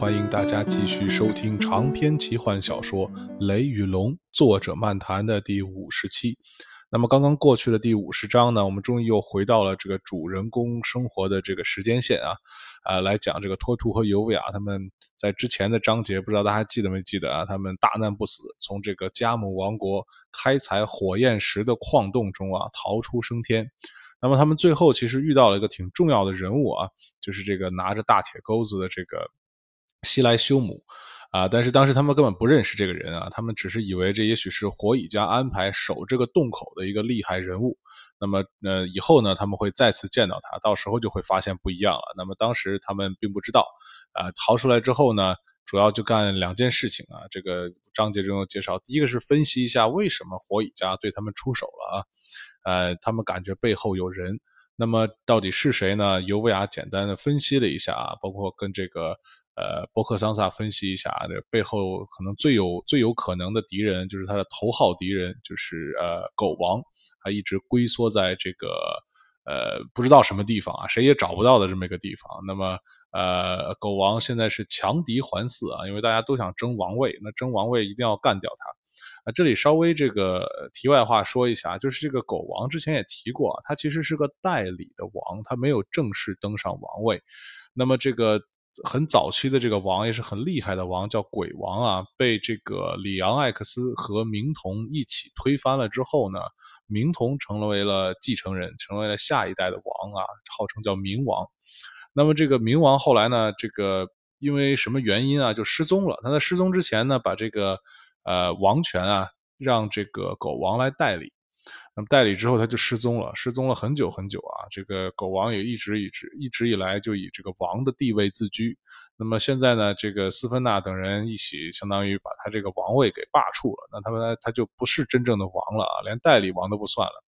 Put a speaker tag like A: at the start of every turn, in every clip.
A: 欢迎大家继续收听长篇奇幻小说《雷与龙》，作者漫谈的第五十期。那么刚刚过去的第五十章呢，我们终于又回到了这个主人公生活的这个时间线啊，啊，来讲这个托图和尤维亚他们在之前的章节，不知道大家记得没记得啊？他们大难不死，从这个加姆王国开采火焰石的矿洞中啊逃出升天。那么他们最后其实遇到了一个挺重要的人物啊，就是这个拿着大铁钩子的这个。西莱修姆，啊，但是当时他们根本不认识这个人啊，他们只是以为这也许是火蚁家安排守这个洞口的一个厉害人物。那么，呃，以后呢，他们会再次见到他，到时候就会发现不一样了。那么当时他们并不知道，啊，逃出来之后呢，主要就干两件事情啊。这个章节中有介绍，第一个是分析一下为什么火蚁家对他们出手了啊，呃，他们感觉背后有人。那么到底是谁呢？尤维亚简单的分析了一下啊，包括跟这个。呃，博克桑萨分析一下，这背后可能最有最有可能的敌人，就是他的头号敌人，就是呃狗王，他一直龟缩在这个呃不知道什么地方啊，谁也找不到的这么一个地方。那么呃，狗王现在是强敌环伺啊，因为大家都想争王位，那争王位一定要干掉他啊。这里稍微这个题外话说一下，就是这个狗王之前也提过啊，他其实是个代理的王，他没有正式登上王位。那么这个。很早期的这个王也是很厉害的王，叫鬼王啊，被这个里昂艾克斯和明童一起推翻了之后呢，明童成为了继承人，成为了下一代的王啊，号称叫明王。那么这个明王后来呢，这个因为什么原因啊，就失踪了。他在失踪之前呢，把这个呃王权啊让这个狗王来代理。代理之后他就失踪了，失踪了很久很久啊。这个狗王也一直一直一直以来就以这个王的地位自居。那么现在呢，这个斯芬纳等人一起，相当于把他这个王位给罢黜了。那他们他就不是真正的王了啊，连代理王都不算了。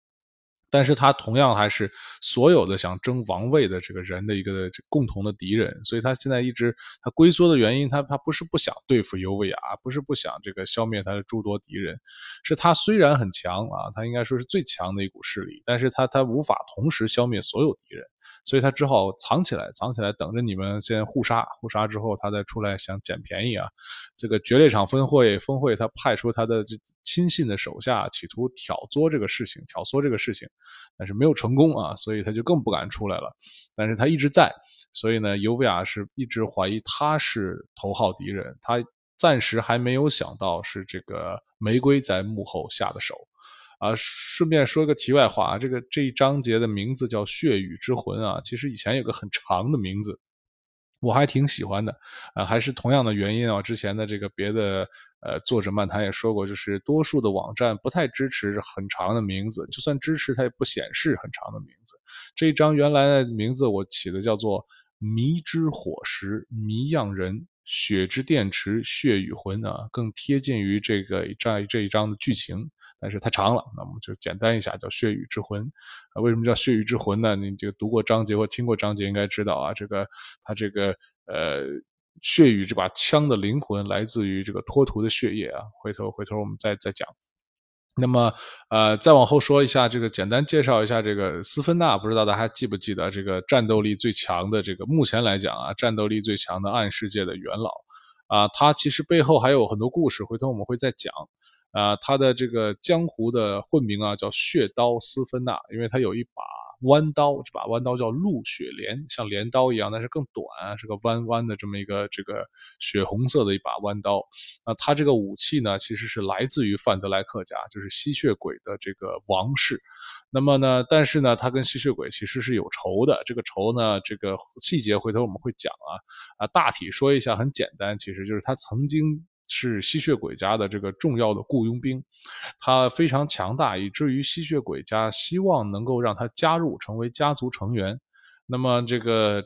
A: 但是他同样还是所有的想争王位的这个人的一个共同的敌人，所以他现在一直他龟缩的原因，他他不是不想对付尤维亚，不是不想这个消灭他的诸多敌人，是他虽然很强啊，他应该说是最强的一股势力，但是他他无法同时消灭所有敌人。所以他只好藏起来，藏起来，等着你们先互杀，互杀之后，他再出来想捡便宜啊。这个决裂场峰会，峰会他派出他的这亲信的手下，企图挑唆这个事情，挑唆这个事情，但是没有成功啊，所以他就更不敢出来了。但是他一直在，所以呢，尤维亚是一直怀疑他是头号敌人，他暂时还没有想到是这个玫瑰在幕后下的手。啊，顺便说个题外话啊，这个这一章节的名字叫《血雨之魂》啊，其实以前有个很长的名字，我还挺喜欢的啊，还是同样的原因啊。之前的这个别的呃作者漫谈也说过，就是多数的网站不太支持很长的名字，就算支持它也不显示很长的名字。这一章原来的名字我起的叫做《迷之火石迷样人血之电池血与魂》啊，更贴近于这个这这一章的剧情。但是太长了，那我们就简单一下，叫《血雨之魂》啊。为什么叫《血雨之魂》呢？你这个读过章节或听过章节应该知道啊。这个他这个呃，血雨这把枪的灵魂来自于这个托图的血液啊。回头回头我们再再讲。那么呃，再往后说一下，这个简单介绍一下这个斯芬纳，不知道大家还记不记得这个战斗力最强的这个目前来讲啊，战斗力最强的暗世界的元老啊，他其实背后还有很多故事，回头我们会再讲。啊，他的这个江湖的混名啊，叫血刀斯芬娜，因为他有一把弯刀，这把弯刀叫陆雪莲，像镰刀一样，但是更短，是个弯弯的这么一个这个血红色的一把弯刀。那他这个武器呢，其实是来自于范德莱克家，就是吸血鬼的这个王室。那么呢，但是呢，他跟吸血鬼其实是有仇的。这个仇呢，这个细节回头我们会讲啊啊，大体说一下，很简单，其实就是他曾经。是吸血鬼家的这个重要的雇佣兵，他非常强大，以至于吸血鬼家希望能够让他加入成为家族成员。那么这个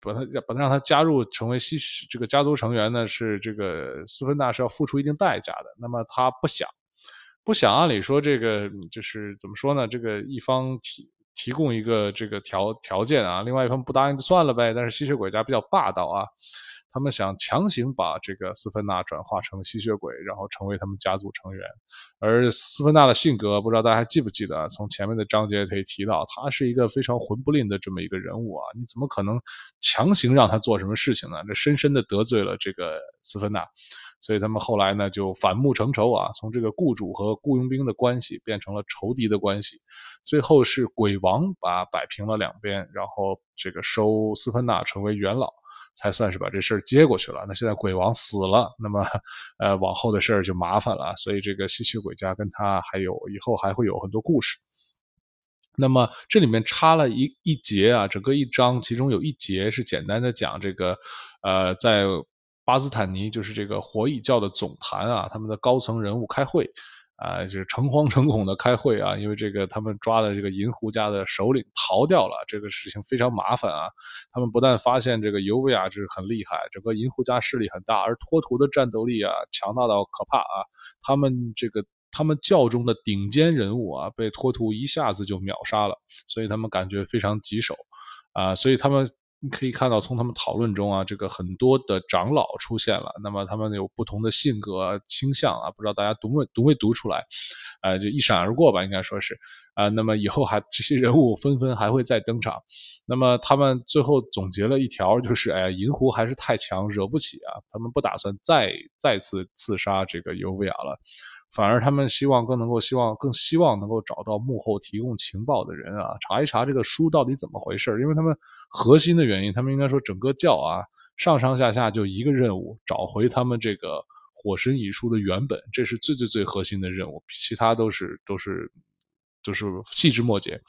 A: 把他把他让他加入成为吸这个家族成员呢，是这个斯芬纳是要付出一定代价的。那么他不想，不想。按理说这个就是怎么说呢？这个一方提提供一个这个条条件啊，另外一方不答应就算了呗。但是吸血鬼家比较霸道啊。他们想强行把这个斯芬纳转化成吸血鬼，然后成为他们家族成员。而斯芬纳的性格，不知道大家还记不记得？从前面的章节可以提到，他是一个非常混不吝的这么一个人物啊！你怎么可能强行让他做什么事情呢？这深深的得罪了这个斯芬纳。所以他们后来呢，就反目成仇啊，从这个雇主和雇佣兵的关系变成了仇敌的关系。最后是鬼王把摆平了两边，然后这个收斯芬纳成为元老，才算是把这事儿接过去了。那现在鬼王死了，那么呃往后的事儿就麻烦了。所以这个吸血鬼家跟他还有以后还会有很多故事。那么这里面插了一一节啊，整个一章，其中有一节是简单的讲这个呃在。巴斯坦尼就是这个火蚁教的总坛啊，他们的高层人物开会，啊，就是诚惶诚恐的开会啊，因为这个他们抓的这个银狐家的首领逃掉了，这个事情非常麻烦啊。他们不但发现这个尤维亚就是很厉害，整个银狐家势力很大，而托图的战斗力啊强大到可怕啊。他们这个他们教中的顶尖人物啊，被托图一下子就秒杀了，所以他们感觉非常棘手啊，所以他们。你可以看到，从他们讨论中啊，这个很多的长老出现了。那么他们有不同的性格倾向啊，不知道大家读没读没读出来？呃，就一闪而过吧，应该说是啊。那么以后还这些人物纷纷还会再登场。那么他们最后总结了一条，就是哎呀，银狐还是太强，惹不起啊。他们不打算再再次刺杀这个尤维亚了。反而他们希望更能够希望更希望能够找到幕后提供情报的人啊，查一查这个书到底怎么回事因为他们核心的原因，他们应该说整个教啊上上下下就一个任务，找回他们这个火神遗书的原本，这是最最最核心的任务，其他都是都是。就是细枝末节，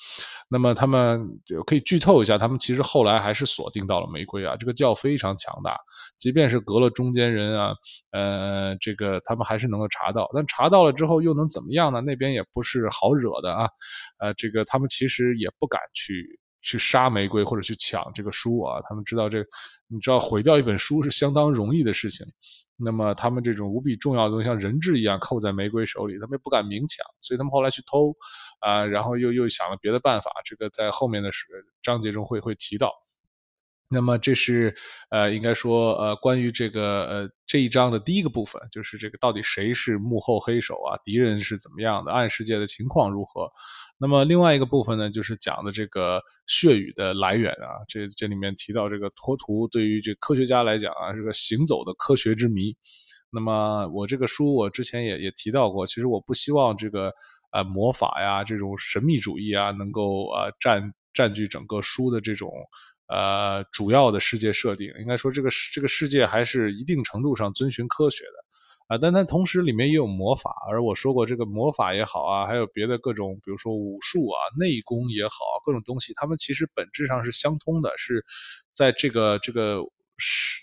A: 那么他们可以剧透一下，他们其实后来还是锁定到了玫瑰啊，这个教非常强大，即便是隔了中间人啊，呃，这个他们还是能够查到，但查到了之后又能怎么样呢？那边也不是好惹的啊，呃，这个他们其实也不敢去去杀玫瑰或者去抢这个书啊，他们知道这，你知道毁掉一本书是相当容易的事情。那么他们这种无比重要的东西，像人质一样扣在玫瑰手里，他们也不敢明抢，所以他们后来去偷，啊，然后又又想了别的办法，这个在后面的章节中会会提到。那么这是呃，应该说呃，关于这个呃这一章的第一个部分，就是这个到底谁是幕后黑手啊？敌人是怎么样的？暗世界的情况如何？那么另外一个部分呢，就是讲的这个血雨的来源啊，这这里面提到这个托图对于这科学家来讲啊，是个行走的科学之谜。那么我这个书我之前也也提到过，其实我不希望这个呃魔法呀这种神秘主义啊能够呃占占据整个书的这种呃主要的世界设定。应该说这个这个世界还是一定程度上遵循科学的。啊，但它同时里面也有魔法，而我说过，这个魔法也好啊，还有别的各种，比如说武术啊、内功也好，各种东西，它们其实本质上是相通的，是在这个这个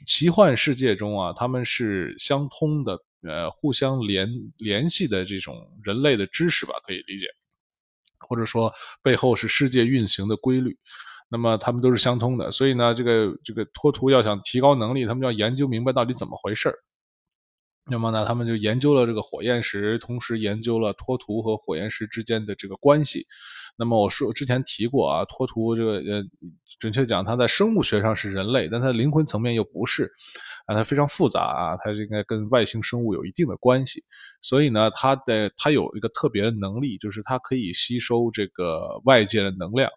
A: 奇幻世界中啊，他们是相通的，呃，互相联联系的这种人类的知识吧，可以理解，或者说背后是世界运行的规律，那么他们都是相通的，所以呢，这个这个托图要想提高能力，他们要研究明白到底怎么回事儿。那么呢，他们就研究了这个火焰石，同时研究了托图和火焰石之间的这个关系。那么我说之前提过啊，托图这个呃，准确讲，它在生物学上是人类，但它灵魂层面又不是啊，它非常复杂啊，它应该跟外星生物有一定的关系。所以呢，它的它有一个特别的能力，就是它可以吸收这个外界的能量，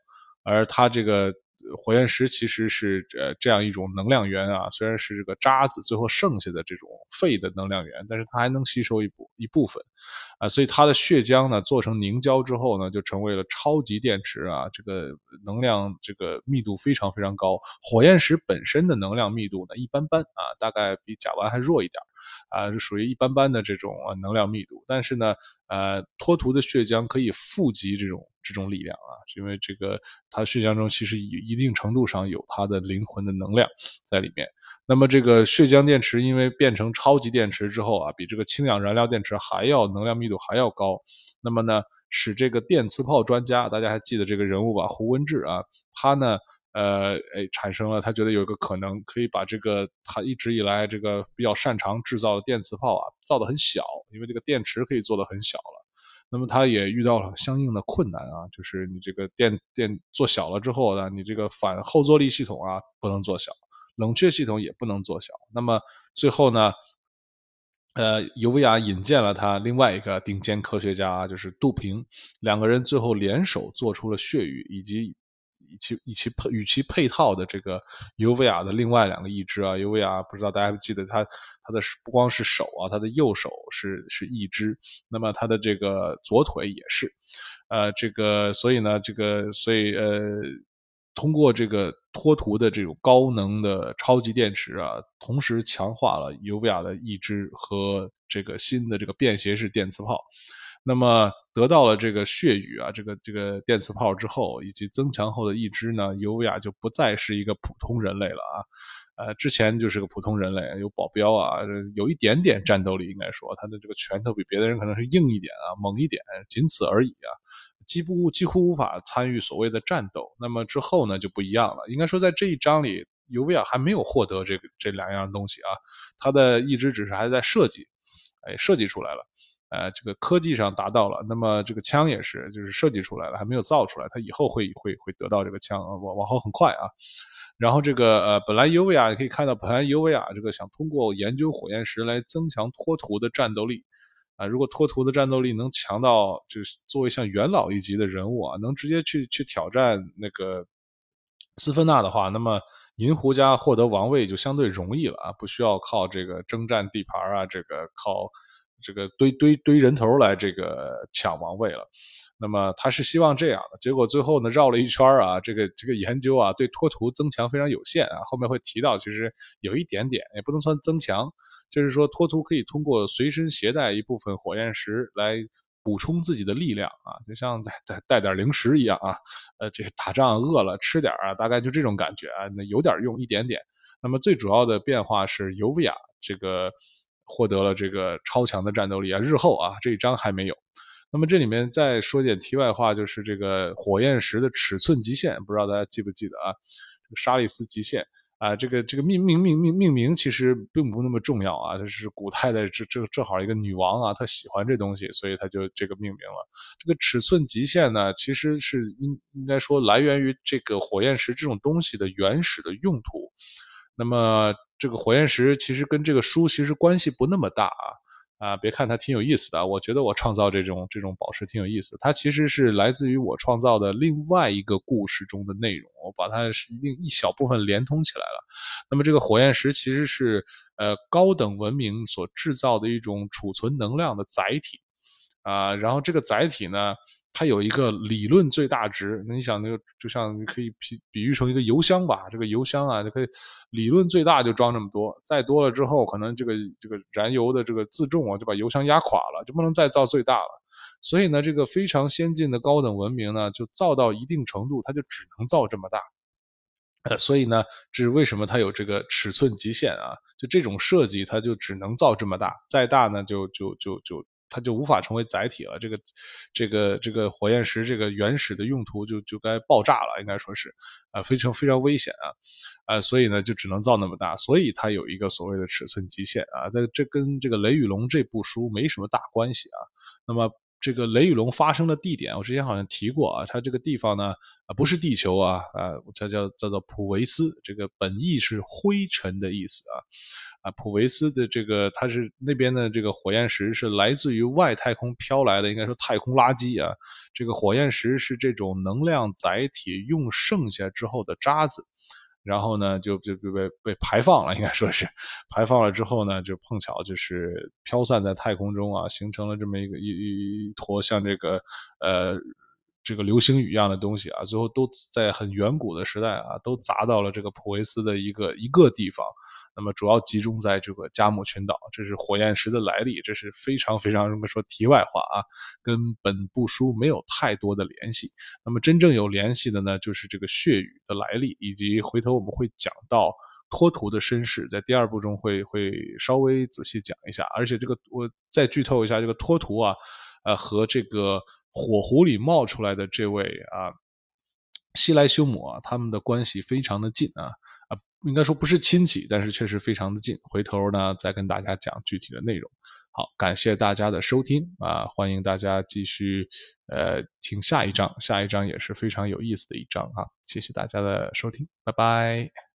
A: 而它这个。火焰石其实是呃这样一种能量源啊，虽然是这个渣子最后剩下的这种废的能量源，但是它还能吸收一部一部分，啊，所以它的血浆呢做成凝胶之后呢，就成为了超级电池啊，这个能量这个密度非常非常高。火焰石本身的能量密度呢一般般啊，大概比甲烷还弱一点。啊，是属于一般般的这种能量密度，但是呢，呃，脱涂的血浆可以富集这种这种力量啊，是因为这个它血浆中其实一定程度上有它的灵魂的能量在里面。那么这个血浆电池因为变成超级电池之后啊，比这个氢氧燃料电池还要能量密度还要高。那么呢，使这个电磁炮专家，大家还记得这个人物吧？胡文志啊，他呢。呃，哎，产生了，他觉得有一个可能，可以把这个他一直以来这个比较擅长制造的电磁炮啊，造的很小，因为这个电池可以做的很小了。那么他也遇到了相应的困难啊，就是你这个电电做小了之后呢，你这个反后坐力系统啊不能做小，冷却系统也不能做小。那么最后呢，呃，尤维亚引荐了他另外一个顶尖科学家，就是杜平，两个人最后联手做出了血雨，以及以其以其配与其配套的这个尤维亚的另外两个义肢啊，尤维亚不知道大家记得他。他的不光是手啊，他的右手是是一只，那么他的这个左腿也是，呃，这个所以呢，这个所以呃，通过这个托图的这种高能的超级电池啊，同时强化了尤维亚的一只和这个新的这个便携式电磁炮，那么得到了这个血雨啊，这个这个电磁炮之后，以及增强后的一只呢，尤维亚就不再是一个普通人类了啊。呃，之前就是个普通人类，有保镖啊，有一点点战斗力，应该说他的这个拳头比别的人可能是硬一点啊，猛一点，仅此而已啊，几乎几乎无法参与所谓的战斗。那么之后呢就不一样了，应该说在这一章里，尤维亚还没有获得这个这两样东西啊，他的一直只是还在设计，哎，设计出来了，呃，这个科技上达到了，那么这个枪也是，就是设计出来了，还没有造出来，它以后会会会得到这个枪，往往后很快啊。然后这个呃，本来尤维亚可以看到，本来尤维亚这个想通过研究火焰石来增强托图的战斗力，啊，如果托图的战斗力能强到，就是作为像元老一级的人物啊，能直接去去挑战那个斯芬纳的话，那么银狐家获得王位就相对容易了啊，不需要靠这个征战地盘啊，这个靠这个堆堆堆人头来这个抢王位了。那么他是希望这样的，结果最后呢绕了一圈啊，这个这个研究啊对托图增强非常有限啊，后面会提到其实有一点点，也不能算增强，就是说托图可以通过随身携带一部分火焰石来补充自己的力量啊，就像带带带点零食一样啊，呃，这打仗饿了吃点啊，大概就这种感觉啊，那有点用一点点。那么最主要的变化是尤维亚这个获得了这个超强的战斗力啊，日后啊这一章还没有。那么这里面再说点题外话，就是这个火焰石的尺寸极限，不知道大家记不记得啊？这个沙利斯极限啊，这个这个命命命命命名其实并不那么重要啊，它是古代的这这正好一个女王啊，她喜欢这东西，所以她就这个命名了。这个尺寸极限呢，其实是应应该说来源于这个火焰石这种东西的原始的用途。那么这个火焰石其实跟这个书其实关系不那么大啊。啊，别看它挺有意思的，我觉得我创造这种这种宝石挺有意思。它其实是来自于我创造的另外一个故事中的内容，我把它是另一小部分连通起来了。那么这个火焰石其实是呃高等文明所制造的一种储存能量的载体啊，然后这个载体呢。它有一个理论最大值，那你想那个就像你可以比比喻成一个油箱吧，这个油箱啊就可以理论最大就装这么多，再多了之后可能这个这个燃油的这个自重啊就把油箱压垮了，就不能再造最大了。所以呢，这个非常先进的高等文明呢，就造到一定程度，它就只能造这么大。呃，所以呢，这是为什么它有这个尺寸极限啊？就这种设计，它就只能造这么大，再大呢就就就就。它就无法成为载体了，这个，这个，这个火焰石这个原始的用途就就该爆炸了，应该说是，啊，非常非常危险啊，啊，所以呢就只能造那么大，所以它有一个所谓的尺寸极限啊，这这跟这个雷雨龙这部书没什么大关系啊。那么这个雷雨龙发生的地点，我之前好像提过啊，它这个地方呢不是地球啊啊，它叫叫做普维斯，这个本意是灰尘的意思啊。啊，普维斯的这个，它是那边的这个火焰石是来自于外太空飘来的，应该说太空垃圾啊。这个火焰石是这种能量载体用剩下之后的渣子，然后呢就就被被被排放了，应该说是排放了之后呢，就碰巧就是飘散在太空中啊，形成了这么一个一一坨像这个呃这个流星雨一样的东西啊，最后都在很远古的时代啊，都砸到了这个普维斯的一个一个地方。那么主要集中在这个加姆群岛，这是火焰石的来历，这是非常非常这么说题外话啊，跟本部书没有太多的联系。那么真正有联系的呢，就是这个血雨的来历，以及回头我们会讲到托图的身世，在第二部中会会稍微仔细讲一下。而且这个我再剧透一下，这个托图啊，呃，和这个火狐里冒出来的这位啊，西莱修姆啊，他们的关系非常的近啊。应该说不是亲戚，但是确实非常的近。回头呢，再跟大家讲具体的内容。好，感谢大家的收听啊，欢迎大家继续呃听下一章，下一章也是非常有意思的一章啊，谢谢大家的收听，拜拜。